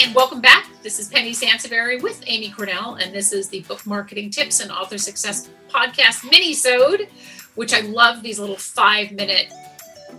And welcome back. This is Penny Sansevieri with Amy Cornell, and this is the Book Marketing Tips and Author Success Podcast mini-sode, which I love these little five-minute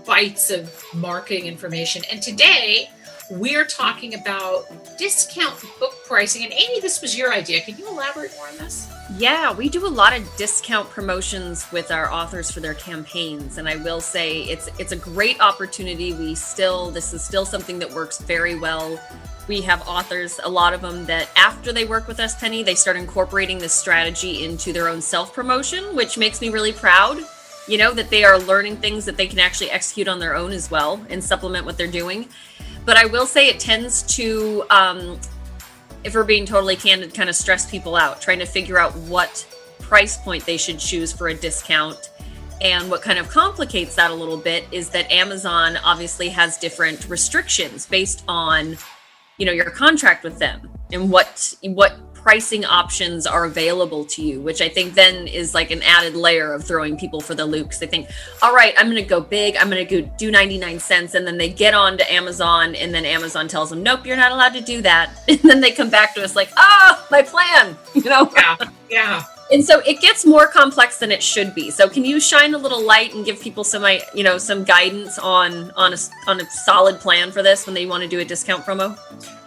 bites of marketing information. And today we're talking about discount book pricing. And Amy, this was your idea. Can you elaborate more on this? Yeah, we do a lot of discount promotions with our authors for their campaigns and I will say it's it's a great opportunity. We still this is still something that works very well. We have authors, a lot of them that after they work with us Penny, they start incorporating this strategy into their own self-promotion, which makes me really proud. You know, that they are learning things that they can actually execute on their own as well and supplement what they're doing. But I will say it tends to um, if we're being totally candid, kind of stress people out, trying to figure out what price point they should choose for a discount. And what kind of complicates that a little bit is that Amazon obviously has different restrictions based on, you know, your contract with them and what what pricing options are available to you, which I think then is like an added layer of throwing people for the loop. Because they think, all right, I'm going to go big, I'm going to do 99 cents. And then they get on to Amazon, and then Amazon tells them, nope, you're not allowed to do that. And then they come back to us like, oh, my plan, you know? Yeah. Yeah and so it gets more complex than it should be. So can you shine a little light and give people some you know some guidance on on a, on a solid plan for this when they want to do a discount promo?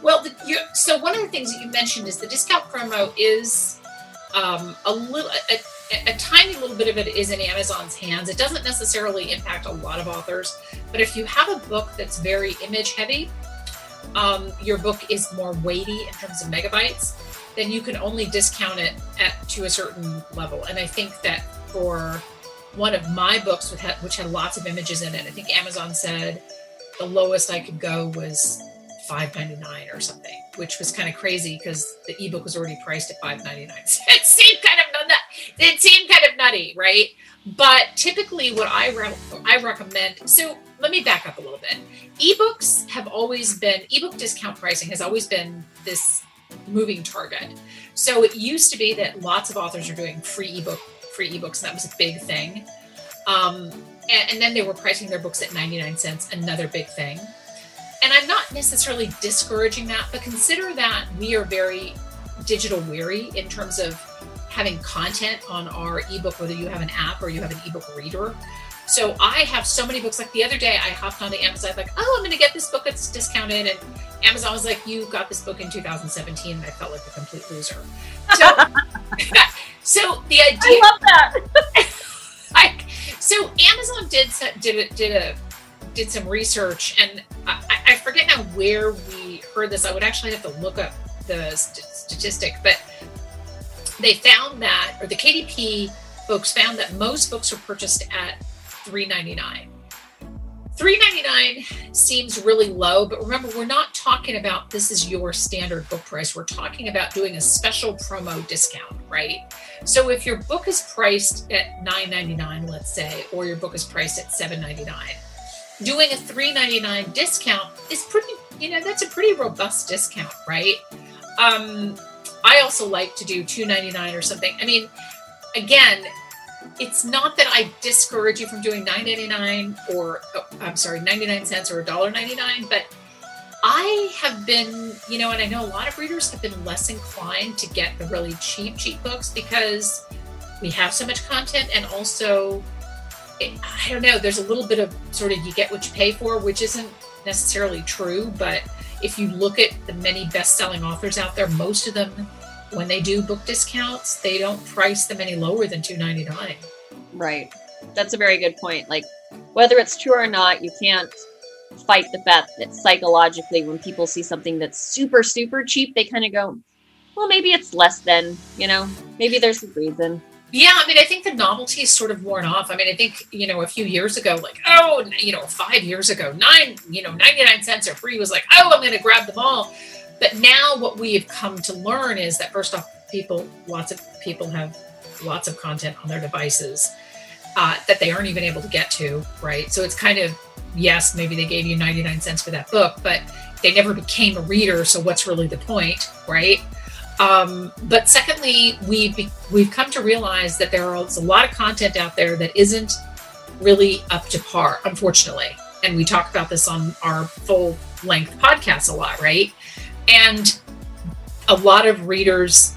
Well the, so one of the things that you mentioned is the discount promo is um, a little a, a tiny little bit of it is in amazon's hands. It doesn't necessarily impact a lot of authors but if you have a book that's very image heavy um, your book is more weighty in terms of megabytes then you can only discount it at to a certain level. And I think that for one of my books, which had, lots of images in it, I think Amazon said the lowest I could go was five ninety nine or something, which was kind of crazy because the ebook was already priced at five ninety nine. It seemed kind of. It seemed kind of nutty, right? But typically, what I re- I recommend. So let me back up a little bit. Ebooks have always been ebook discount pricing has always been this moving target. So it used to be that lots of authors are doing free ebook, free ebooks, and that was a big thing. Um, and, and then they were pricing their books at 99 cents, another big thing. And I'm not necessarily discouraging that, but consider that we are very digital weary in terms of having content on our ebook, whether you have an app or you have an ebook reader. So I have so many books. Like the other day, I hopped onto Amazon, like, oh, I'm going to get this book that's discounted. And Amazon was like, you got this book in 2017. And I felt like a complete loser. So, so the idea. I love that. I, so Amazon did did a, did a did some research, and I, I forget now where we heard this. I would actually have to look up the st- statistic, but they found that, or the KDP folks found that most books are purchased at 399 399 seems really low but remember we're not talking about this is your standard book price. We're talking about doing a special promo discount right? So if your book is priced at 999 let's say or your book is priced at 799 doing a 399 discount is pretty you know that's a pretty robust discount right? Um i also like to do 299 or something. I mean again it's not that I discourage you from doing 9.99 or oh, I'm sorry, 99 cents or $1.99, but I have been, you know, and I know a lot of readers have been less inclined to get the really cheap, cheap books because we have so much content and also it, I don't know, there's a little bit of sort of you get what you pay for, which isn't necessarily true, but if you look at the many best-selling authors out there, most of them when they do book discounts, they don't price them any lower than 299. Right. That's a very good point. Like whether it's true or not, you can't fight the fact that psychologically when people see something that's super super cheap, they kind of go, "Well, maybe it's less than, you know, maybe there's a reason." Yeah, I mean, I think the novelty is sort of worn off. I mean, I think, you know, a few years ago, like, oh, you know, five years ago, nine, you know, 99 cents or free was like, oh, I'm going to grab them all. But now what we have come to learn is that first off, people, lots of people have lots of content on their devices uh, that they aren't even able to get to, right? So it's kind of, yes, maybe they gave you 99 cents for that book, but they never became a reader. So what's really the point, right? Um, but secondly, we've we've come to realize that there is a lot of content out there that isn't really up to par, unfortunately. And we talk about this on our full length podcast a lot, right? And a lot of readers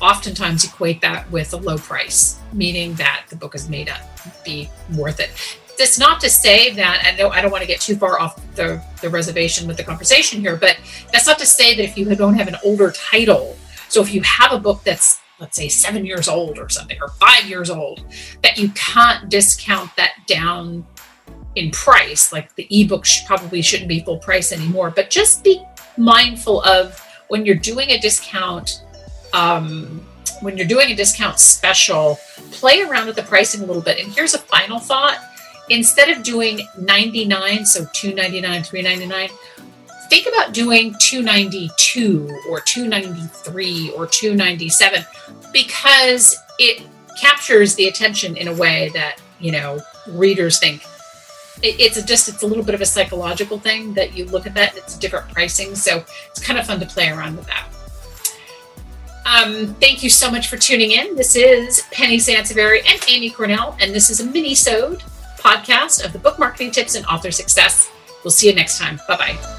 oftentimes equate that with a low price, meaning that the book is made up be worth it. That's not to say that I know I don't want to get too far off the, the reservation with the conversation here, but that's not to say that if you don't have an older title, so if you have a book that's let's say seven years old or something, or five years old, that you can't discount that down in price. Like the ebook probably shouldn't be full price anymore, but just be mindful of when you're doing a discount. Um, when you're doing a discount special, play around with the pricing a little bit. And here's a final thought instead of doing 99, so 299, 399, think about doing 292 or 293 or 297 because it captures the attention in a way that, you know, readers think it's just it's a little bit of a psychological thing that you look at that it's different pricing so it's kind of fun to play around with that um, thank you so much for tuning in. This is Penny Sansevieri and Amy Cornell, and this is a mini-sode podcast of the book marketing tips and author success. We'll see you next time. Bye bye.